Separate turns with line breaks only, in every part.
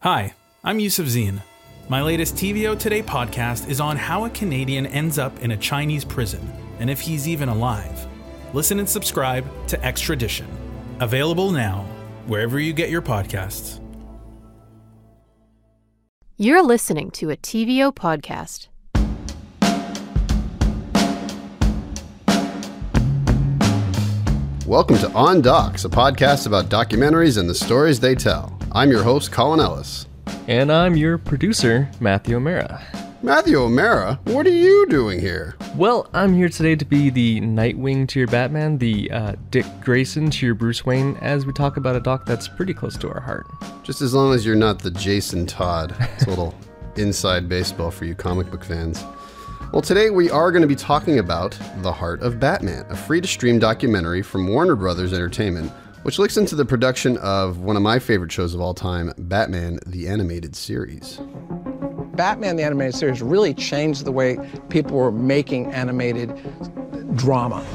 Hi, I'm Yusuf Zine. My latest TVO Today podcast is on how a Canadian ends up in a Chinese prison and if he's even alive. Listen and subscribe to Extradition. Available now, wherever you get your podcasts.
You're listening to a TVO podcast.
Welcome to On Docs, a podcast about documentaries and the stories they tell. I'm your host, Colin Ellis.
And I'm your producer, Matthew O'Mara.
Matthew O'Mara, what are you doing here?
Well, I'm here today to be the Nightwing to your Batman, the uh, Dick Grayson to your Bruce Wayne, as we talk about a doc that's pretty close to our heart.
Just as long as you're not the Jason Todd. It's a little inside baseball for you comic book fans. Well, today we are going to be talking about The Heart of Batman, a free to stream documentary from Warner Brothers Entertainment, which looks into the production of one of my favorite shows of all time, Batman the Animated Series.
Batman the Animated Series really changed the way people were making animated drama.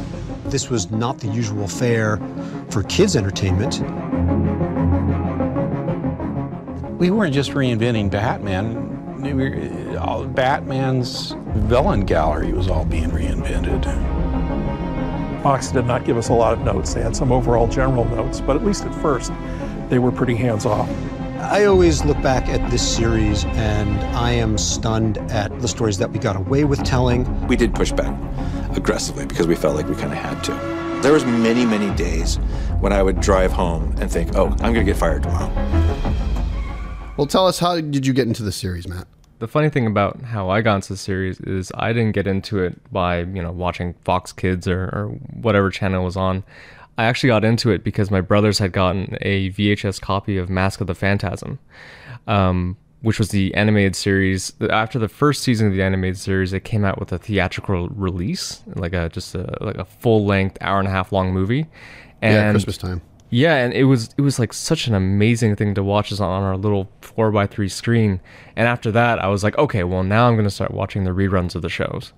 This was not the usual fare for kids' entertainment.
We weren't just reinventing Batman. We were, all, Batman's villain gallery was all being reinvented.
Fox did not give us a lot of notes. They had some overall general notes, but at least at first, they were pretty hands off.
I always look back at this series and I am stunned at the stories that we got away with telling.
We did push back aggressively because we felt like we kind of had to. There was many, many days when I would drive home and think, "Oh, I'm going to get fired tomorrow."
Well, tell us how did you get into the series, Matt?
The funny thing about how I got into the series is I didn't get into it by, you know, watching Fox Kids or, or whatever channel was on. I actually got into it because my brothers had gotten a VHS copy of Mask of the Phantasm, um, which was the animated series. After the first season of the animated series, it came out with a theatrical release, like a just a like a full length hour and a half long movie. And
yeah, Christmas time.
Yeah, and it was it was like such an amazing thing to watch on our little four by three screen. And after that, I was like, okay, well now I'm gonna start watching the reruns of the shows.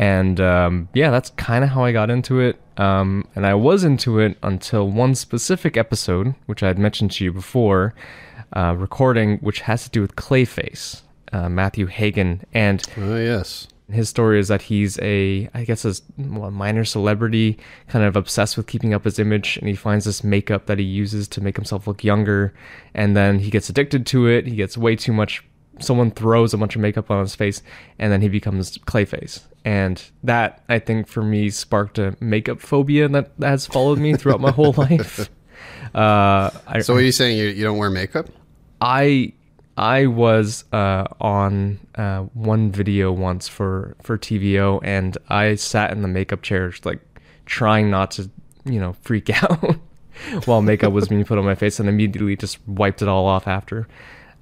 And um, yeah, that's kind of how I got into it. Um, and I was into it until one specific episode, which I had mentioned to you before, uh, recording, which has to do with Clayface, uh, Matthew Hagen, and
oh yes,
his story is that he's a, I guess, a, minor celebrity, kind of obsessed with keeping up his image, and he finds this makeup that he uses to make himself look younger, and then he gets addicted to it. He gets way too much. Someone throws a bunch of makeup on his face, and then he becomes Clayface. And that, I think, for me, sparked a makeup phobia that has followed me throughout my whole life. Uh, I,
so, are you saying you, you don't wear makeup?
I I was uh, on uh, one video once for for TVO, and I sat in the makeup chair, like trying not to, you know, freak out while makeup was being put on my face, and immediately just wiped it all off after.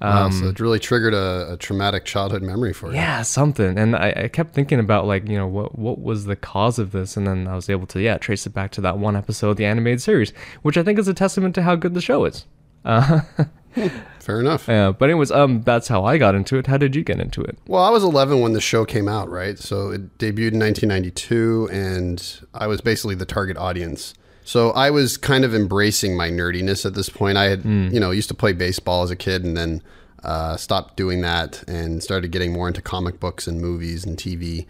Um, wow, so it really triggered a, a, traumatic childhood memory for you.
Yeah, something. And I, I, kept thinking about like, you know, what what was the cause of this? And then I was able to, yeah, trace it back to that one episode of the animated series, which I think is a testament to how good the show is. Uh,
Fair enough.
Yeah, but anyways, um, that's how I got into it. How did you get into it?
Well, I was 11 when the show came out, right? So it debuted in 1992, and I was basically the target audience. So I was kind of embracing my nerdiness at this point. I had, mm. you know, used to play baseball as a kid, and then uh, stopped doing that and started getting more into comic books and movies and TV.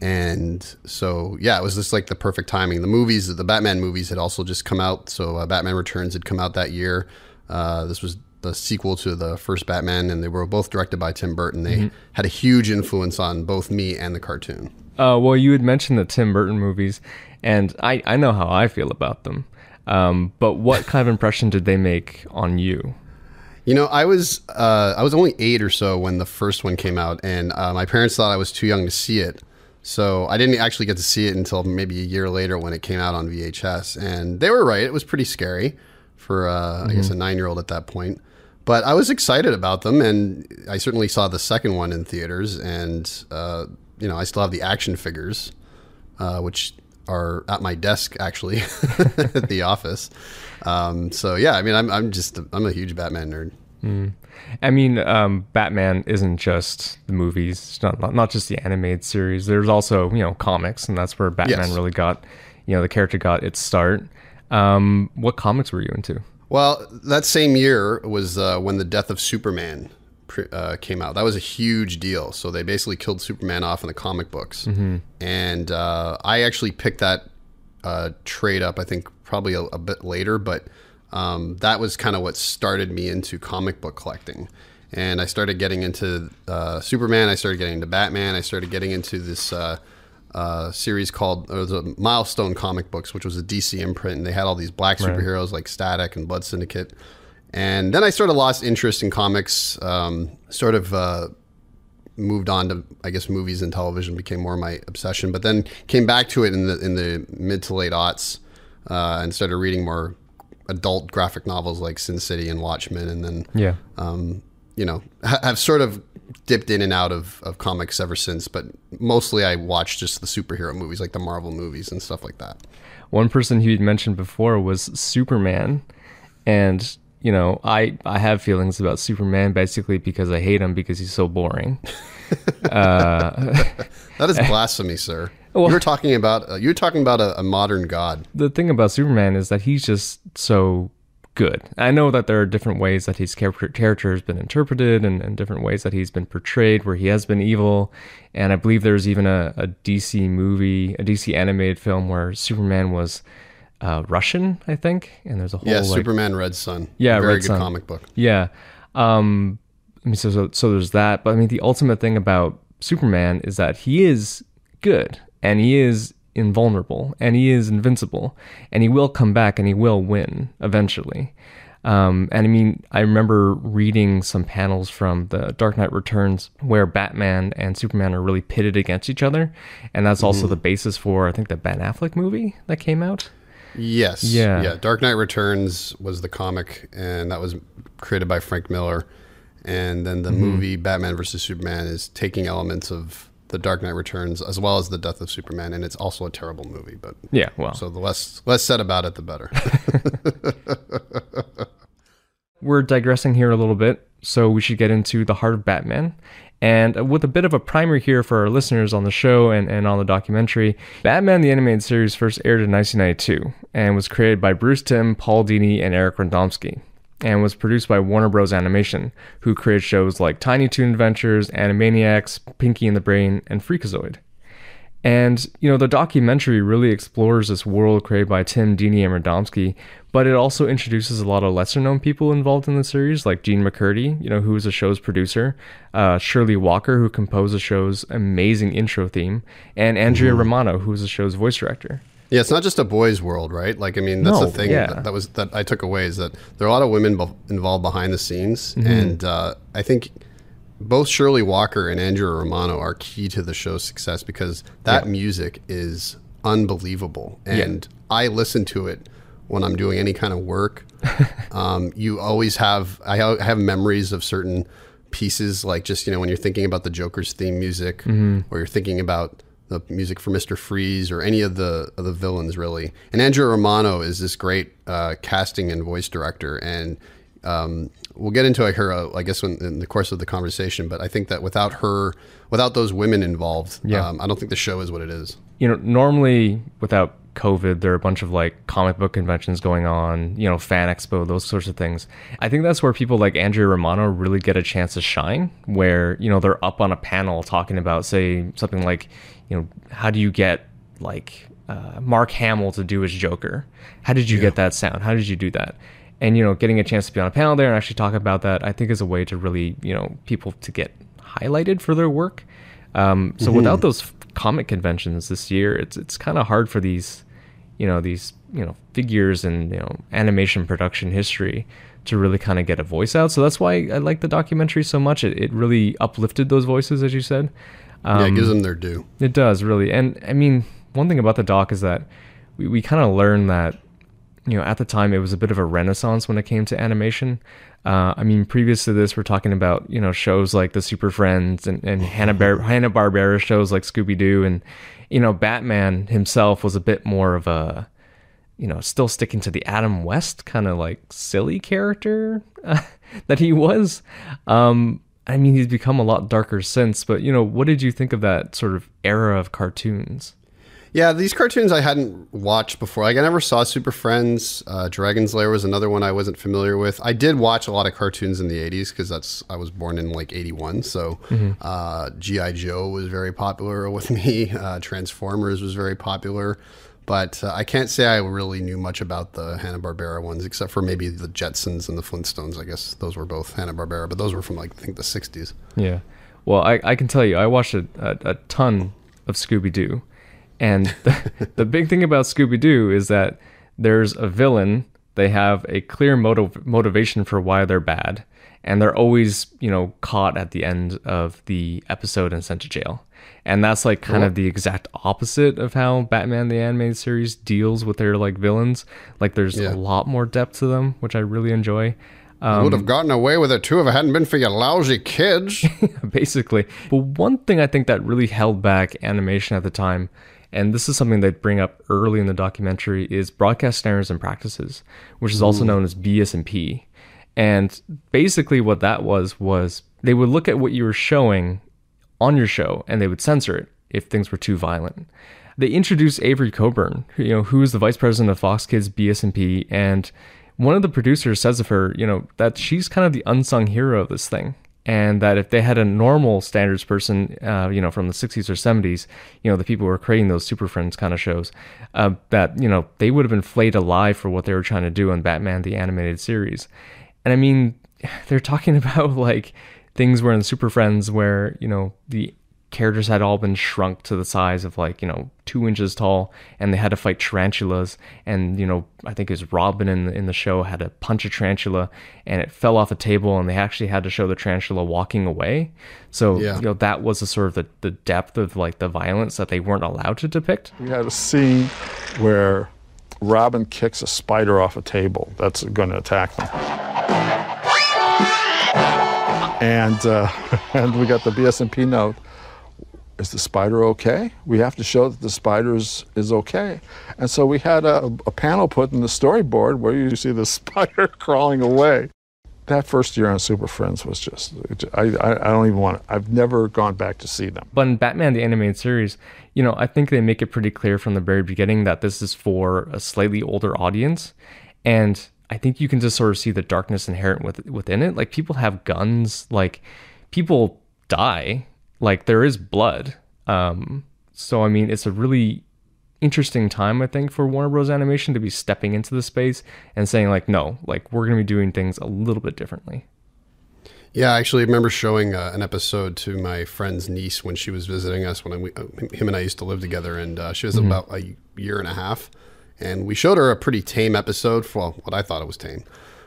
And so, yeah, it was just like the perfect timing. The movies, the Batman movies had also just come out. So, uh, Batman Returns had come out that year. Uh, this was the sequel to the first Batman, and they were both directed by Tim Burton. They mm-hmm. had a huge influence on both me and the cartoon.
Uh, well, you had mentioned the Tim Burton movies, and I, I know how I feel about them. Um, but what kind of impression did they make on you?
You know, I was uh, I was only eight or so when the first one came out, and uh, my parents thought I was too young to see it. So I didn't actually get to see it until maybe a year later when it came out on VHS. And they were right; it was pretty scary for uh, mm-hmm. I guess a mm-hmm. nine year old at that point. But I was excited about them, and I certainly saw the second one in theaters. And uh, you know, I still have the action figures, uh, which are at my desk actually at the office. Um, so yeah, I mean, I'm I'm just I'm a huge Batman nerd.
Mm. I mean, um, Batman isn't just the movies, it's not, not not just the animated series. There's also you know comics, and that's where Batman yes. really got you know the character got its start. Um, what comics were you into?
Well, that same year was uh, when the death of Superman uh, came out. That was a huge deal. So they basically killed Superman off in the comic books, and uh, I actually picked that uh, trade up. I think probably a, a bit later, but um, that was kind of what started me into comic book collecting. And I started getting into uh, Superman. I started getting into Batman. I started getting into this uh, uh, series called or the Milestone Comic Books, which was a DC imprint, and they had all these black superheroes like Static and Blood Syndicate. And then I sort of lost interest in comics. Um, sort of uh, moved on to I guess movies and television became more my obsession. But then came back to it in the in the mid to late aughts uh, and started reading more adult graphic novels like Sin City and Watchmen, and then
Yeah.
um, you know ha- have sort of dipped in and out of, of comics ever since. But mostly I watch just the superhero movies like the Marvel movies and stuff like that.
One person who you'd mentioned before was Superman, and you know, I I have feelings about Superman basically because I hate him because he's so boring. uh,
That is blasphemy, sir.
Well-
you're talking about uh, you're talking about a, a modern god.
the thing about Superman is that he's just so good. I know that there are different ways that his character, character has been interpreted and, and different ways that he's been portrayed where he has been evil. And I believe there's even a, a DC movie, a DC animated film where Superman was uh, Russian, I think. And there's a whole
Yeah,
like,
Superman Red Sun.
Yeah,
very
Red
good
Sun.
comic book.
Yeah. Um, I mean, so, so so there's that. But I mean, the ultimate thing about Superman is that he is good and he is invulnerable and he is invincible and he will come back and he will win eventually. Um, and I mean, I remember reading some panels from the Dark Knight Returns where Batman and Superman are really pitted against each other, and that's also the basis for I think the Ben Affleck movie that came out.
Yes.
Yeah.
Yeah. Dark Knight Returns was the comic, and that was created by Frank Miller. And then the
Mm-hmm.
movie Batman versus Superman is taking elements of the Dark Knight Returns as well as the Death of Superman, and it's also a terrible movie. But
Yeah, well,
so the less less said about it, the better.
we're digressing here a little bit, so we should get into the heart of Batman. And with a bit of a primer here for our listeners on the show and, and on the documentary, Batman the Animated Series first aired in 1992 and was created by Bruce Timm, Paul Dini, and Eric Radomski, and was produced by Warner Bros. Animation, who created shows like Tiny Toon Adventures, Animaniacs, Pinky and the Brain, and Freakazoid. And, you know, the documentary really explores this world created by Timm, Dini, and Radomski, but it also introduces a lot of lesser known people involved in the series, like Jean MacCurdy, you know, who is the show's producer, uh, Shirley Walker, who composed the show's amazing intro theme, and Andrea Romano, who is the show's voice director.
Yeah, it's not just a boys' world, right? Like, I mean, that's
No,
the thing
yeah.
that, that was that I took away is that there are a lot of women be- involved behind the scenes,
Mm-hmm.
and uh, I think both Shirley Walker and Andrea Romano are key to the show's success because that music is unbelievable, and I listen to it when I'm doing any kind of work. um, you always have I ha- have memories of certain pieces, like just you know when you're thinking about the Joker's theme music, or you're thinking about the music for Mister Freeze or any of the of the villains, really. And Andrea Romano is this great uh, casting and voice director, and um, we'll get into her, uh, I guess, when, in the course of the conversation. But I think that without her, without those women involved,
Yeah.
um, I don't think the show is what it is.
you know, normally without COVID, there are a bunch of like comic book conventions going on, you know, Fan Expo, those sorts of things. I think that's where people like Andrea Romano really get a chance to shine, where, you know, they're up on a panel talking about, say, something like, you know, how do you get like uh, Mark Hamill to do his Joker? How did you get that sound? How did you do that? And, you know, getting a chance to be on a panel there and actually talk about that, I think is a way to really, you know, people to get highlighted for their work. Um, so without those comic conventions this year, it's it's kind of hard for these, you know, these you know figures and you know animation production history to really kind of get a voice out. So that's why I like the documentary so much. It it really uplifted those voices, as you said.
Yeah, it
Um,
gives them their due.
It does really, and I mean, one thing about the doc is that we, we kind of learned that you know at the time it was a bit of a renaissance when it came to animation. Uh, I mean, previous to this, we're talking about you know shows like the Super Friends and, and Hanna Bar- Hanna Barbera shows like Scooby Doo, and you know Batman himself was a bit more of a you know still sticking to the Adam West kind of like silly character that he was. Um, I mean, he's become a lot darker since, but you know, what did you think of that sort of era of cartoons?
Yeah, these cartoons I hadn't watched before. Like I never saw Super Friends. Uh, Dragon's Lair was another one I wasn't familiar with. I did watch a lot of cartoons in the '80s because that's I was born in like '81. So uh, GI Joe was very popular with me. Uh, Transformers was very popular. But uh, I can't say I really knew much about the Hanna Barbera ones, except for maybe the Jetsons and the Flintstones. I guess those were both Hanna Barbera, but those were from like I think the '60s.
Yeah. Well, I, I can tell you, I watched a, a, a ton of Scooby Doo. And the, the big thing about Scooby Doo is that there's a villain, they have a clear motiv- motivation for why they're bad, and they're always, you know, caught at the end of the episode and sent to jail. And that's like kind of the exact opposite of how Batman the animated series deals with their like villains. Like there's
Yeah.
a lot more depth to them, which I really enjoy.
I would have um, gotten away with it too if it hadn't been for you lousy kids.
basically. But one thing I think that really held back animation at the time, and this is something they bring up early in the documentary, is broadcast standards and practices, which is also known as BS&P. And basically, what that was was they would look at what you were showing on your show, and they would censor it if things were too violent. They introduced Avery Coburn, who, you know, who is the vice president of Fox Kids BS&P, and one of the producers says of her, you know, that she's kind of the unsung hero of this thing, and that if they had a normal standards person, uh, you know, from the 60s or 70s, you know, the people who were creating those Super Friends kind of shows, uh, that you know they would have been flayed alive for what they were trying to do in Batman the animated series. And I mean, they're talking about like things where in Super Friends where you know the characters had all been shrunk to the size of like you know two inches tall and they had to fight tarantulas and you know i think it was robin in, the, in the show had to punch a tarantula and it fell off a table and they actually had to show the tarantula walking away so
Yeah.
you know that was the sort of the, the depth of like the violence that they weren't allowed to depict
We had a scene where Robin kicks a spider off a table that's going to attack them. And uh, and we got the BS&P note. Is the spider okay? We have to show that the spider is, is okay. And so we had a, a panel put in the storyboard where you see the spider crawling away. That first year on Super Friends was just, I, I, don't even want I've never gone back to see them.
But in Batman the animated series, you know, I think they make it pretty clear from the very beginning that this is for a slightly older audience. And I think you can just sort of see the darkness inherent with, within it. Like people have guns, like people die, like there is blood. Um, so I mean, it's a really interesting time, I think, for Warner Bros. Animation to be stepping into the space and saying like, no, like we're gonna be doing things a little bit differently.
Yeah, I actually remember showing uh, an episode to my friend's niece when she was visiting us. When I, uh, him and I used to live together, and uh, she was about a year and a half, and we showed her a pretty tame episode. For, well, what I thought it was tame,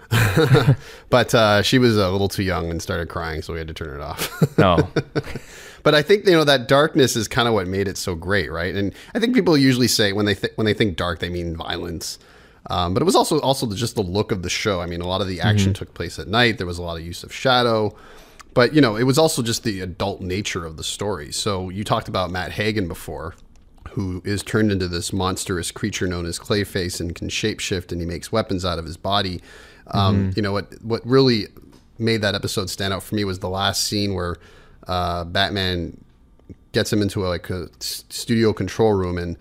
but uh, she was a little too young and started crying, so we had to turn it off.
No,
but I think you know that darkness is kind of what made it so great, right? And I think people usually say when they th- when they think dark, they mean violence. Um, but it was also also just the look of the show. I mean, a lot of the action took place at night. There was a lot of use of shadow, but you know, it was also just the adult nature of the story. So you talked about Matt Hagen before, who is turned into this monstrous creature known as Clayface and can shapeshift, and he makes weapons out of his body. Um, You know what? What really made that episode stand out for me was the last scene where uh, Batman gets him into a, like a studio control room and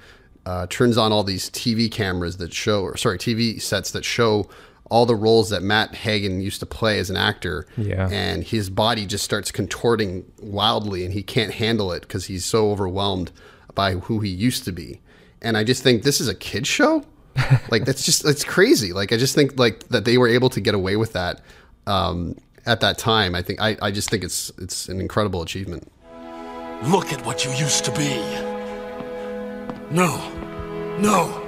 uh, turns on all these TV cameras that show, or sorry, TV sets that show all the roles that Matt Hagen used to play as an actor.
Yeah.
And his body just starts contorting wildly and he can't handle it because he's so overwhelmed by who he used to be. And I just think this is a kid's show. like that's just it's crazy. Like I just think like that they were able to get away with that um, at that time. I think I, I just think it's it's an incredible achievement.
Look at what you used to be. No. No.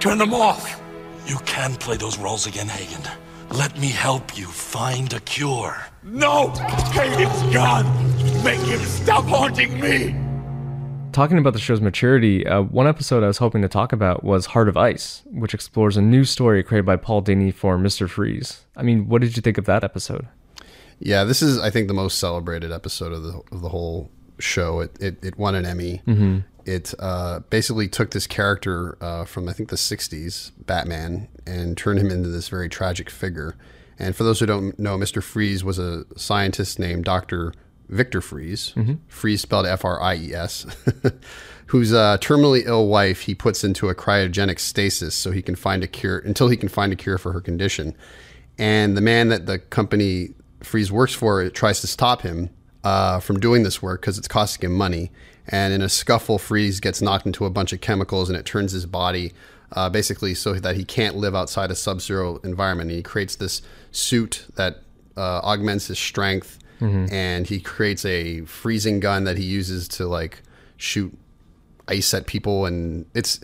Turn them off. You can play those roles again, Hagen. Let me help you find a cure. No! Hagen's gone! Make him stop haunting me!
Talking about the show's maturity, uh, one episode I was hoping to talk about was Heart of Ice, which explores a new story created by Paul Dini for Mr. Freeze. I mean, what did you think of that episode?
Yeah, this is I think the most celebrated episode of the of the whole show. It it, it won an Emmy. It uh, basically took this character uh, from I think the '60s, Batman, and turned him into this very tragic figure. And for those who don't know, Mister Freeze was a scientist named Doctor Victor Fries, Fries spelled F R I E S, whose uh, terminally ill wife he puts into a cryogenic stasis so he can find a cure until he can find a cure for her condition. And the man that the company Freeze works for tries to stop him uh, from doing this work because it's costing him money. And in a scuffle, Freeze gets knocked into a bunch of chemicals and it turns his body uh, basically so that he can't live outside a sub zero environment. And he creates this suit that uh, augments his strength and he creates a freezing gun that he uses to like shoot ice at people. And it's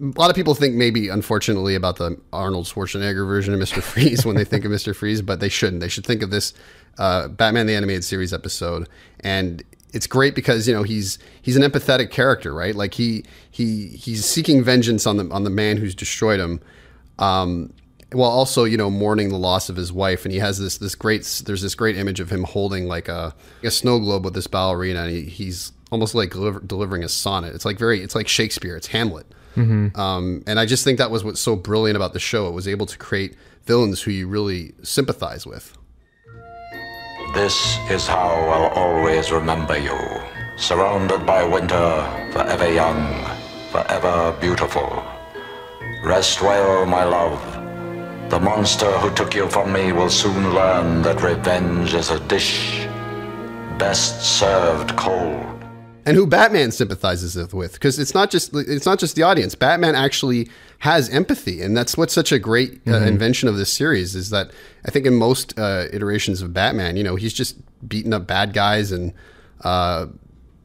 a lot of people think maybe unfortunately about the Arnold Schwarzenegger version of Mr. Freeze when they think of Mr. Freeze, but they shouldn't. They should think of this uh, Batman the Animated Series episode, and it's great because you know he's he's an empathetic character, right? Like he he he's seeking vengeance on the on the man who's destroyed him, um, while also you know mourning the loss of his wife. And he has this this great there's this great image of him holding like a a snow globe with this ballerina, and he, he's almost like deliver, delivering a sonnet. It's like very it's like Shakespeare. It's Hamlet. Um, and I just think that was what's so brilliant about the show. It was able to create villains who you really sympathize with.
This is how I'll always remember you. Surrounded by winter, forever young, forever beautiful. Rest well, my love. The monster who took you from me will soon learn that revenge is a dish best served cold.
and who Batman sympathizes with because it's not just it's not just the audience. Batman actually has empathy, and that's what's such a great uh, invention of this series is that I think in most uh, iterations of Batman, you know, he's just beating up bad guys and. Uh,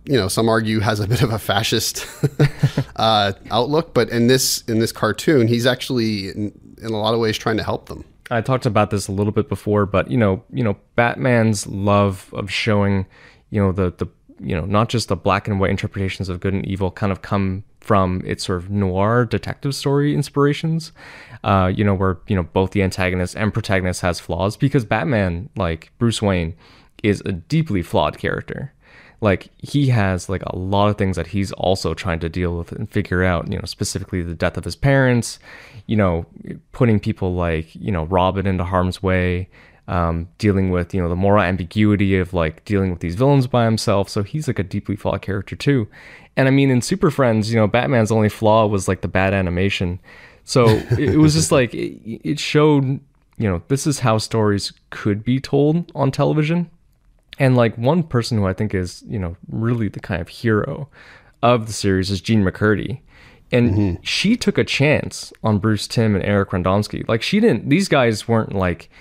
you know, some argue has a bit of a fascist uh, outlook, but in this in this cartoon, he's actually in, a lot of ways trying to help them.
I talked about this a little bit before, but you know, you know, Batman's love of showing, you know, the the you know, not just the black and white interpretations of good and evil kind of come from its sort of noir detective story inspirations. Uh, you know, where, you know, both the antagonist and protagonist has flaws because Batman, like Bruce Wayne, is a deeply flawed character. Like he has like a lot of things that he's also trying to deal with and figure out, you know, specifically the death of his parents, you know, putting people like, you know, Robin into harm's way, um, dealing with, you know, the moral ambiguity of like dealing with these villains by himself. So he's like a deeply flawed character too. And I mean, in Super Friends, you know, Batman's only flaw was like the bad animation. So it, it was just like, it, it showed, you know, this is how stories could be told on television. And like one person who I think is, you know, really the kind of hero of the series is Jean MacCurdy. And mm-hmm. she took a chance on Bruce Timm and Eric Radomski. Like she didn't these guys weren't like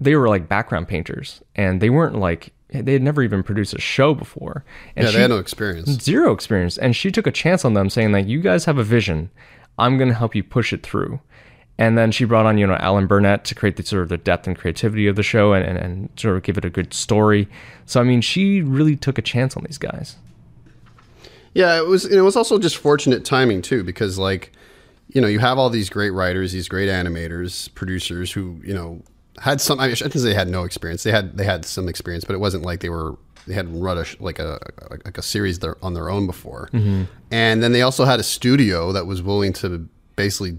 they were like background painters and they weren't like they had never even produced a show before. And
yeah,
she-
they had no experience.
zero experience and she took a chance on them saying like you guys have a vision i'm going to help you push it through and then she brought on you know alan burnett to create the sort of the depth and creativity of the show and, and, and sort of give it a good story so i mean she really took a chance on these guys
Yeah, it was. It was also just fortunate timing too, because like, you know, you have all these great writers, these great animators, producers who you know had some. I, mean, I shouldn't say they had no experience. They had they had some experience, but it wasn't like they were they had run a like a like a series there on their own before. Mm-hmm. And then they also had a studio that was willing to basically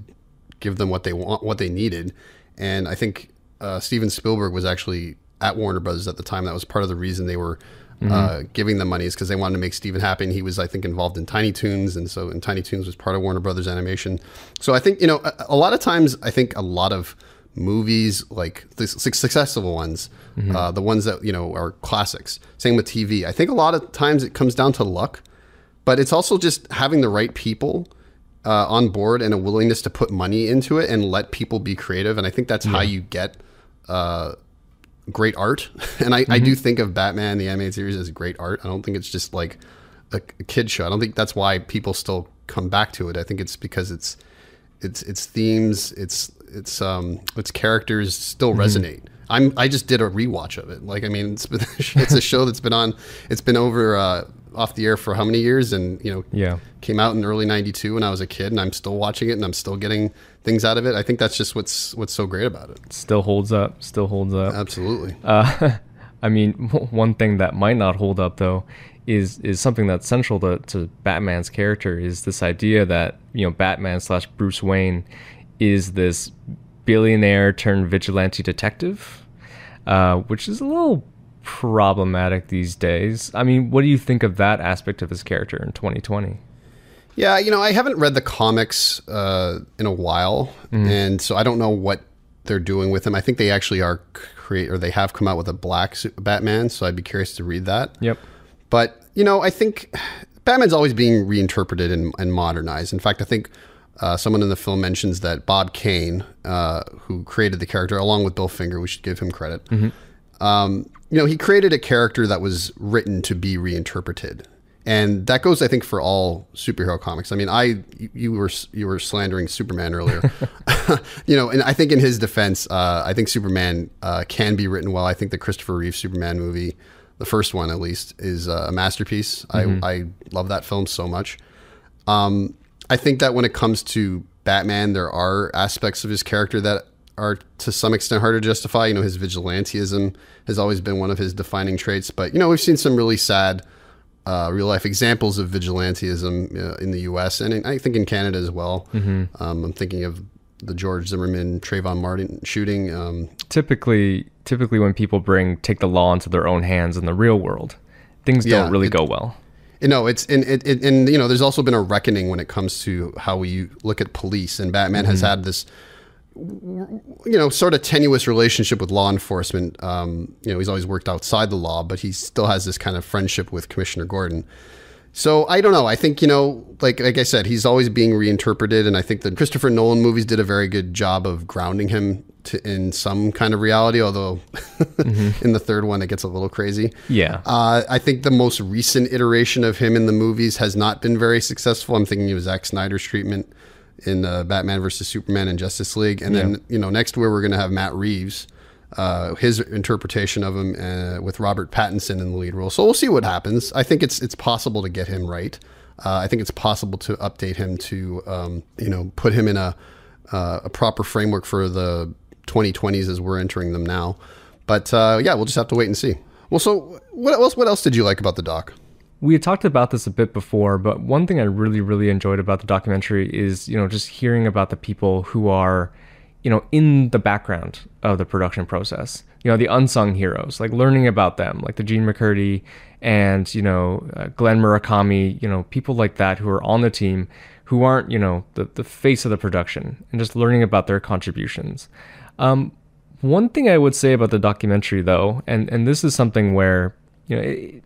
give them what they want, what they needed. And I think uh, Steven Spielberg was actually at Warner Brothers at the time. That was part of the reason they were uh, giving them money is because they wanted to make Steven happy. And he was, I think, involved in Tiny Toons, and so and Tiny Toons was part of Warner Brothers Animation. So I think you know a, a lot of times I think a lot of movies like the successful ones, uh, the ones that you know are classics. Same with TV. I think a lot of times it comes down to luck, but it's also just having the right people uh, on board and a willingness to put money into it and let people be creative. And I think that's how you get uh, great art. And I, I do think of Batman the animated series as great art. I don't think it's just like a, a kid show. I don't think that's why people still come back to it. I think it's because it's it's its themes, its its um its characters still resonate. I'm I just did a rewatch of it. Like I mean, it's been, it's a show that's been on. It's been over uh, off the air for how many years? And you know,
Yeah.
came out in early '92 when I was a kid, and I'm still watching it, and I'm still getting things out of it. I think that's just what's what's so great about it.
still holds up still holds up
Absolutely.
Uh, I mean, one thing that might not hold up though is is something that's central to, to Batman's character is this idea that you know Batman slash Bruce Wayne is this billionaire turned vigilante detective, uh, which is a little problematic these days. I mean, what do you think of that aspect of his character in 2020?
Yeah, you know, I haven't read the comics uh, in a while,
Mhm.
and so I don't know what they're doing with him. I think they actually are create or they have come out with a black Batman, so I'd be curious to read that.
Yep.
But you know, I think Batman's always being reinterpreted and, and modernized. In fact, I think uh, someone in the film mentions that Bob Kane, uh, who created the character along with Bill Finger, we should give him credit.
Mhm.
Um, you know, he created a character that was written to be reinterpreted. And that goes, I think, for all superhero comics. I mean, I you- were you were slandering Superman earlier, you know, and I think in his defense, uh, I think Superman uh, can be written well. I think the Christopher Reeve Superman movie, the first one at least, is uh, a masterpiece.
Mhm.
I I love that film so much. Um, I think that when it comes to Batman, there are aspects of his character that are to some extent hard to justify. You know, his vigilantism has always been one of his defining traits. But you know, we've seen some really sad uh, real life examples of vigilantism uh, in the U.S. and in, I think in Canada as well.
Mhm.
Um, I'm thinking of the George Zimmerman Trayvon Martin shooting. Um,
Typically, typically when people bring take the law into their own hands in the real world, things
Yeah,
don't really
it-
go well.
You know, it's and it, it, and you know, there's also been a reckoning when it comes to how we look at police, and Batman has
Mhm.
had this, you know, sort of tenuous relationship with law enforcement. Um, you know, he's always worked outside the law, but he still has this kind of friendship with Commissioner Gordon. So I don't know. I think you know, like like I said, he's always being reinterpreted, and I think the Christopher Nolan movies did a very good job of grounding him to, in some kind of reality. Although in the third one, it gets a little crazy.
Yeah.
Uh, I think the most recent iteration of him in the movies has not been very successful. I'm thinking of Zack Snyder's treatment in uh, Batman versus Superman and Justice League, and
Yeah.
then you know next where we're going to have Matt Reeves, uh, his interpretation of him uh, with Robert Pattinson in the lead role. So we'll see what happens. I think it's it's possible to get him right. Uh, I think it's possible to update him to um, you know put him in a uh, a proper framework for the 2020s as we're entering them now. But uh, yeah, we'll just have to wait and see. Well, so what else? What else did you like about the doc?
We had talked about this a bit before, but one thing I really, really enjoyed about the documentary is, you know, just hearing about the people who are, you know, in the background of the production process. You know, the unsung heroes, like learning about them, like the Jean MacCurdy and, you know, uh, Glenn Murakami, you know, people like that who are on the team who aren't, you know, the, the face of the production and just learning about their contributions. Um, one thing I would say about the documentary, though, and, and this is something where, you know, it,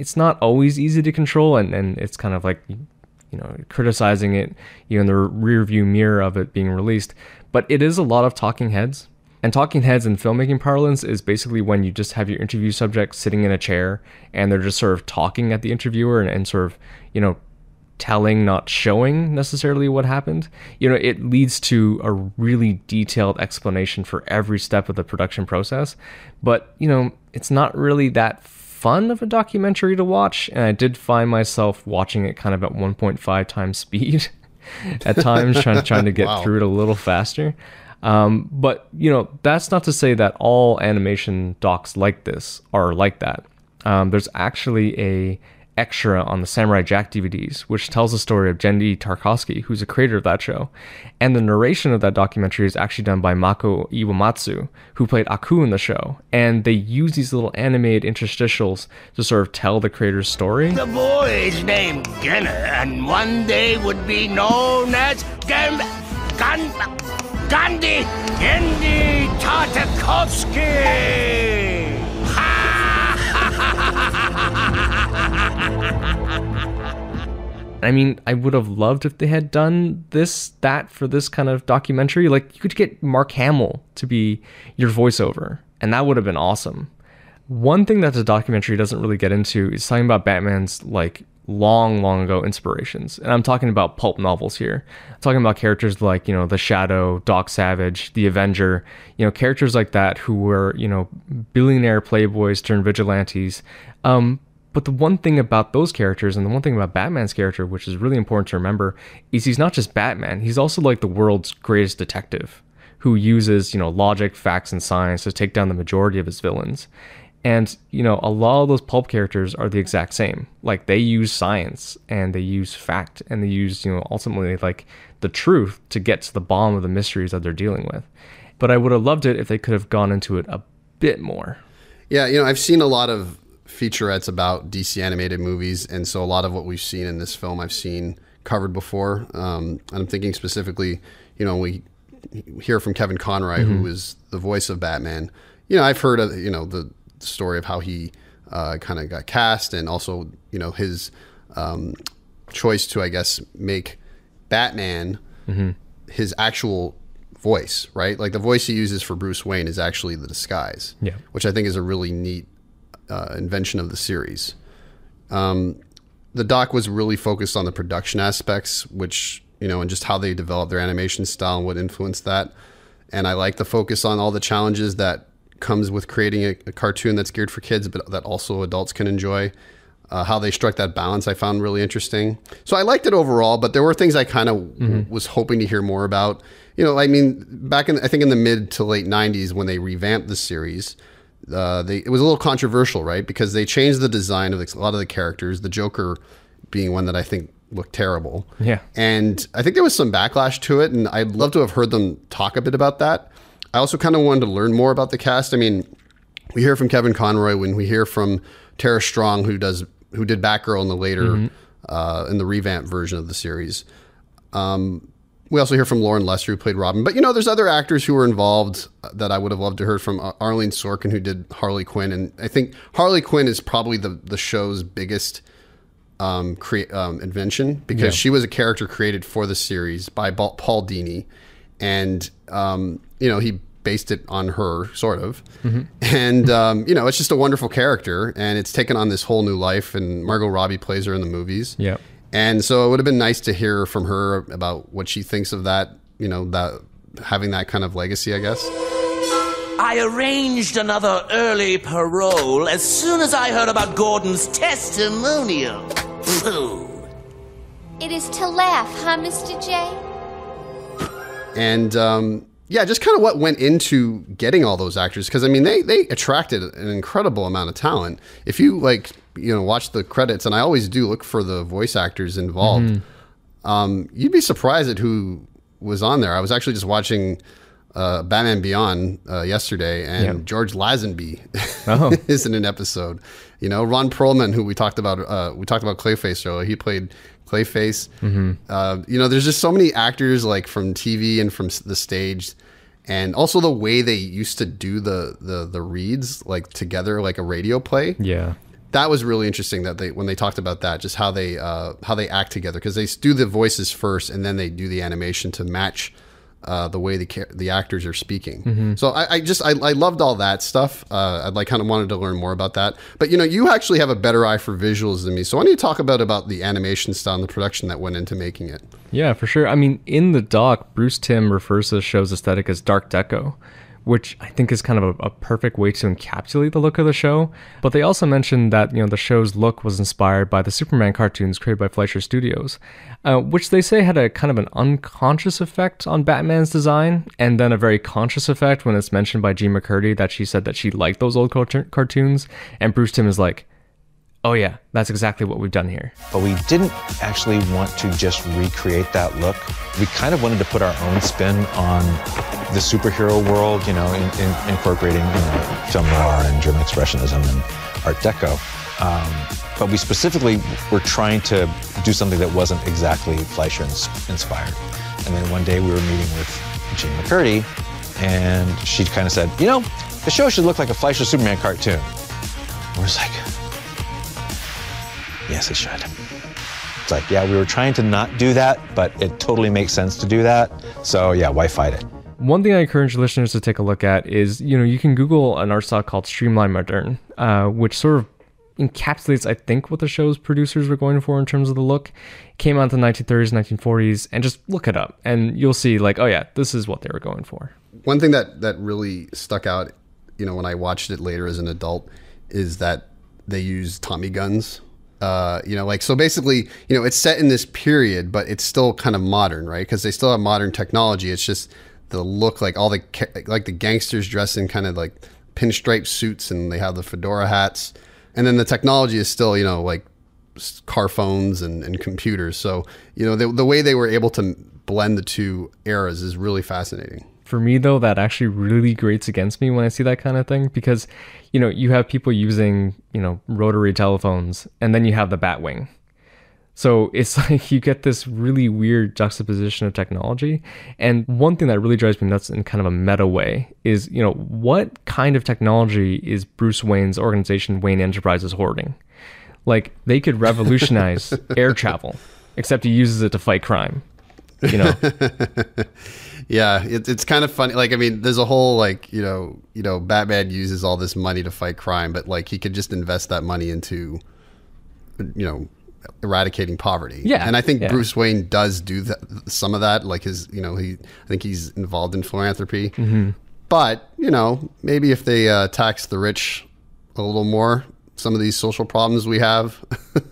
it's not always easy to control and, and it's kind of like you know criticizing it you know in the rear view mirror of it being released. But it is a lot of talking heads and talking heads in filmmaking parlance is basically when you just have your interview subject sitting in a chair and they're just sort of talking at the interviewer and, and sort of you know telling not showing necessarily what happened. You know it leads to a really detailed explanation for every step of the production process. But you know it's not really that fun of a documentary to watch and i did find myself watching it kind of at 1.5 times speed at times trying, trying to get
Wow.
through it a little faster um, but you know that's not to say that all animation docs like this are like that um, there's actually a extra on the Samurai Jack DVDs, which tells the story of Genndy Tartakovsky, who's a creator of that show. And the narration of that documentary is actually done by Mako Iwamatsu, who played Aku in the show. And they use these little animated interstitials to sort of tell the creator's story.
The boy is named Genner, and one day would be known as Gam- Gan- Genndy Tartakovsky.
I mean, I would have loved if they had done this, that for this kind of documentary. Like, you could get Mark Hamill to be your voiceover, and that would have been awesome. One thing that the documentary doesn't really get into is talking about Batman's, like, long, long ago inspirations. And I'm talking about pulp novels here. I'm talking about characters like, you know, The Shadow, Doc Savage, The Avenger, you know, characters like that who were, you know, billionaire playboys turned vigilantes. Um, but the one thing about those characters and the one thing about Batman's character, which is really important to remember, is he's not just Batman, he's also like the world's greatest detective who uses, you know, logic, facts, and science to take down the majority of his villains. And, you know, a lot of those pulp characters are the exact same. Like they use science and they use fact and they use, you know, ultimately like the truth to get to the bottom of the mysteries that they're dealing with. But I would have loved it if they could have gone into it a bit more.
Yeah, you know, I've seen a lot of featurettes about DC animated movies, and so a lot of what we've seen in this film, I've seen covered before. Um, and I'm thinking specifically, you know, we hear from Kevin Conroy,
Mhm.
who is the voice of Batman. You know, I've heard of you know the story of how he uh, kind of got cast, and also you know his um, choice to, I guess, make Batman
Mhm.
his actual voice, right? Like the voice he uses for Bruce Wayne is actually the disguise,
Yeah.
which I think is a really neat uh, invention of the series. Um, the doc was really focused on the production aspects, which you know, and just how they developed their animation style and what influenced that. And I like the focus on all the challenges that comes with creating a, a cartoon that's geared for kids, but that also adults can enjoy. Uh, how they struck that balance, I found really interesting. So I liked it overall, but there were things I kind of
Mhm.
was hoping to hear more about. You know, I mean, back in I think in the mid to late '90s when they revamped the series, uh, they it was a little controversial, right? Because they changed the design of a lot of the characters. The Joker being one that I think looked terrible.
Yeah.
And I think there was some backlash to it, and I'd love to have heard them talk a bit about that. I also kind of wanted to learn more about the cast. I mean, we hear from Kevin Conroy when we hear from Tara Strong, who does who did Batgirl in the later
Mhm.
uh, in the revamp version of the series. Um, we also hear from Loren Lester, who played Robin. But you know, there's other actors who were involved that I would have loved to heard from. Uh, Arlene Sorkin, who did Harley Quinn, and I think Harley Quinn is probably the the show's biggest um, um, invention because
Yeah.
she was a character created for the series by Ba- Paul Dini, and um, you know he based it on her, sort of.
Mhm.
And um, you know, it's just a wonderful character, and it's taken on this whole new life. And Margot Robbie plays her in the movies.
Yeah.
And so it would have been nice to hear from her about what she thinks of that. You know, that having that kind of legacy, I guess.
I arranged another early parole as soon as I heard about Gordon's testimonial. Pooh.
It is to laugh, huh, Mr. J?
and um, yeah, just kind of what went into getting all those actors because I mean they they attracted an incredible amount of talent. If you like you know watch the credits, and I always do look for the voice actors involved,
Mhm.
um, you'd be surprised at who was on there. I was actually just watching. Uh, Batman Beyond uh, yesterday, and
Yeah.
George Lazenby
Oh.
is in an episode. You know, Ron Perlman, who we talked about, uh, we talked about Clayface earlier. He played Clayface.
Mhm.
Uh, you know, there's just so many actors like from TV and from the stage, and also the way they used to do the the the reads like together, like a radio play.
Yeah.
That was really interesting that they when they talked about that, just how they uh, how they act together because they do the voices first and then they do the animation to match. Uh, the way the the actors are speaking,
Mhm.
so I, I just I, I loved all that stuff. Uh, I like kind of wanted to learn more about that. But you know, you actually have a better eye for visuals than me. So why don't you talk about about the animation style and the production that went into making it?
Yeah, for sure. I mean, in the doc, Bruce Timm refers to the show's aesthetic as dark deco, which I think is kind of a, a perfect way to encapsulate the look of the show. But they also mentioned that you know the show's look was inspired by the Superman cartoons created by Fleischer Studios, uh, which they say had a kind of an unconscious effect on Batman's design, and then a very conscious effect when it's mentioned by Jean MacCurdy that she said that she liked those old cartoon- cartoons, and Bruce Timm is like, "Oh yeah, that's exactly what we've done here."
But we didn't actually want to just recreate that look. We kind of wanted to put our own spin on the superhero world, you know, in, in, incorporating you know, film noir and German expressionism and Art Deco. Um, but we specifically were trying to do something that wasn't exactly Fleischer inspired. And then one day we were meeting with Jean MacCurdy, and she kind of said, you know, the show should look like a Fleischer Superman cartoon. I was like, yes, it should. It's like, yeah, we were trying to not do that, but it totally makes sense to do that. So yeah, why fight it?
One thing I encourage listeners to take a look at is, you know, you can Google an art style called Streamline Modern, uh, which sort of encapsulates, I think, what the show's producers were going for in terms of the look. Came out in the 1930s, 1940s, and just look it up, and you'll see, like, oh yeah, this is what they were going for.
One thing that that really stuck out, you know, when I watched it later as an adult, is that they use Tommy guns. Uh, you know, like so basically, you know, it's set in this period, but it's still kind of modern, right? Because they still have modern technology. It's just the look, like all the like the gangsters dress in kind of like pinstripe suits, and they have the fedora hats, and then the technology is still, you know, like car phones and, and computers. So you know, the, the way they were able to blend the two eras is really fascinating.
For me though, that actually really grates against me when I see that kind of thing because, you know, you have people using, you know, rotary telephones and then you have the Batwing. So it's like you get this really weird juxtaposition of technology. And one thing that really drives me nuts in kind of a meta way is, you know, what kind of technology is Bruce Wayne's organization, Wayne Enterprises, hoarding? Like they could revolutionize air travel, except he uses it to fight crime. You know.
yeah, it, it's kind of funny. Like, I mean, there's a whole like, you know, you know, Batman uses all this money to fight crime, but like he could just invest that money into, you know, eradicating poverty.
Yeah,
and I think
yeah.
Bruce Wayne does do that, some of that. Like his, you know, he, I think he's involved in philanthropy.
Mhm.
But you know, maybe if they uh, tax the rich a little more, some of these social problems we have.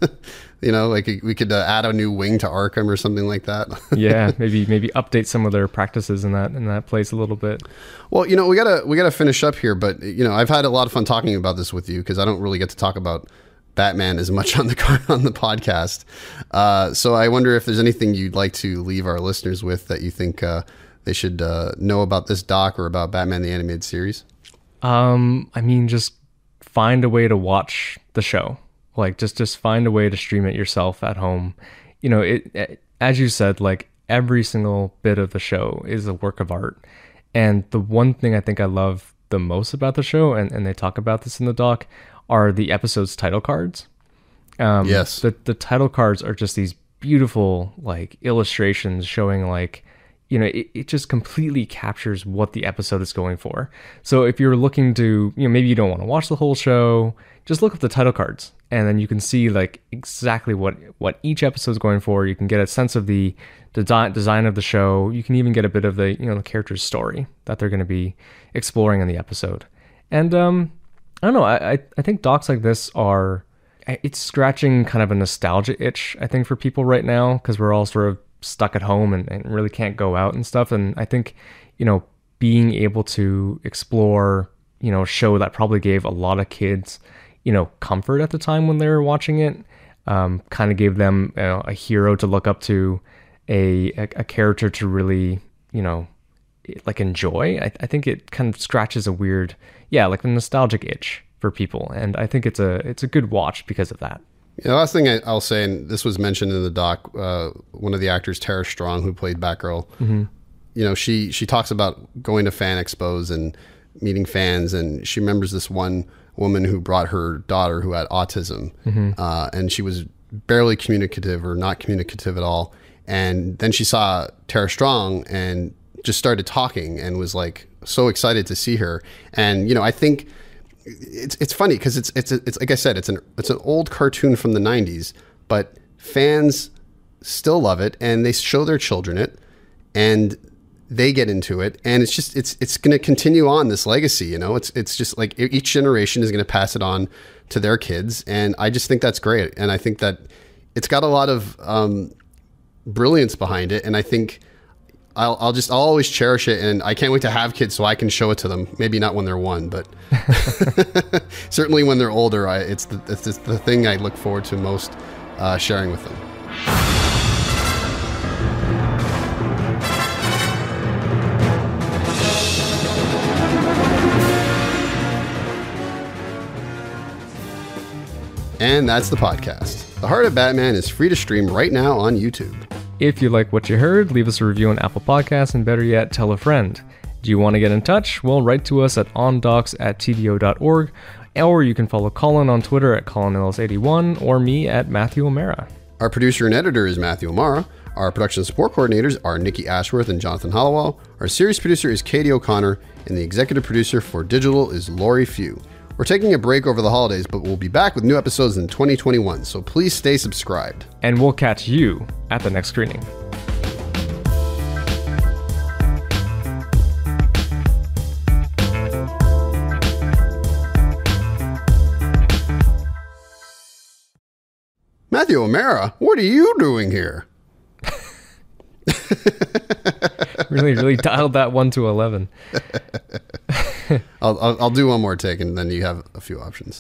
You know, like we could uh, add a new wing to Arkham or something like that.
yeah, maybe maybe update some of their practices in that in that place a little bit.
Well, you know, we gotta we gotta finish up here, but you know, I've had a lot of fun talking about this with you because I don't really get to talk about Batman as much on the car on the podcast. Uh, so I wonder if there's anything you'd like to leave our listeners with that you think uh, they should uh, know about this doc or about Batman the animated series.
Um, I mean, just find a way to watch the show. Like, just just find a way to stream it yourself at home. You know, it, it as you said, like every single bit of the show is a work of art. And the one thing I think I love the most about the show, and, and they talk about this in the doc, are the episode's title cards. Um,
Yes.
The the title cards are just these beautiful like illustrations showing like you know it, it just completely captures what the episode is going for. So if you're looking to you know maybe you don't want to watch the whole show just look up the title cards and then you can see like exactly what what each episode is going for. You can get a sense of the design design of the show. You can even get a bit of the you know the character's story that they're going to be exploring in the episode. And um i don't know i i, think docs like this are it's scratching kind of a nostalgia itch i think for people right now because we're all sort of stuck at home and, and really can't go out and stuff. And i think you know being able to explore you know a show that probably gave a lot of kids you know comfort at the time when they were watching it um, kind of gave them you know, a hero to look up to a, a a character to really you know like enjoy. I, I think it kind of scratches a weird yeah like a nostalgic itch for people. And i think it's a it's a good watch because of that
the last thing I, I'll say, and this was mentioned in the doc, uh, one of the actors, Tara Strong, who played Batgirl,
Mhm.
you know, she she talks about going to fan expos and meeting fans, and she remembers this one woman who brought her daughter who had autism,
Mhm.
uh, and she was barely communicative or not communicative at all. And then she saw Tara Strong and just started talking and was like so excited to see her. And you know, I think it's it's funny because it's it's it's like I said, it's an it's an old cartoon from the '90s, but fans still love it and they show their children it, and they get into it, and it's just it's it's going to continue on this legacy. You know, it's it's just like each generation is going to pass it on to their kids, and I just think that's great, and I think that it's got a lot of um, brilliance behind it, and I think. I'll, I'll just I'll always cherish it and I can't wait to have kids so I can show it to them. Maybe not when they're one but certainly when they're older I, it's the it's the thing I look forward to most uh, sharing with them. And that's the podcast. The heart of Batman is free to stream right now on YouTube
If you like what you heard, leave us a review on Apple Podcasts and better yet, tell a friend. Do you want to get in touch? Well, write to us at ondocs at tvo.org, or you can follow Colin on Twitter at ColinLS81 or me at Matthew O'Mara.
Our producer and editor is Matthew Amara. Our production support coordinators are Nikki Ashworth and Jonathan Hollowell. Our series producer is Katie O'Connor, and the executive producer for digital is Lori Few. We're taking a break over the holidays, but we'll be back with new episodes in 2021, so please stay subscribed.
And we'll catch you at the next screening.
Matthew O'Mara, what are you doing here?
really, really dialed that one to 11.
I'll, I'll, I'll do one more take, and then you have a few options.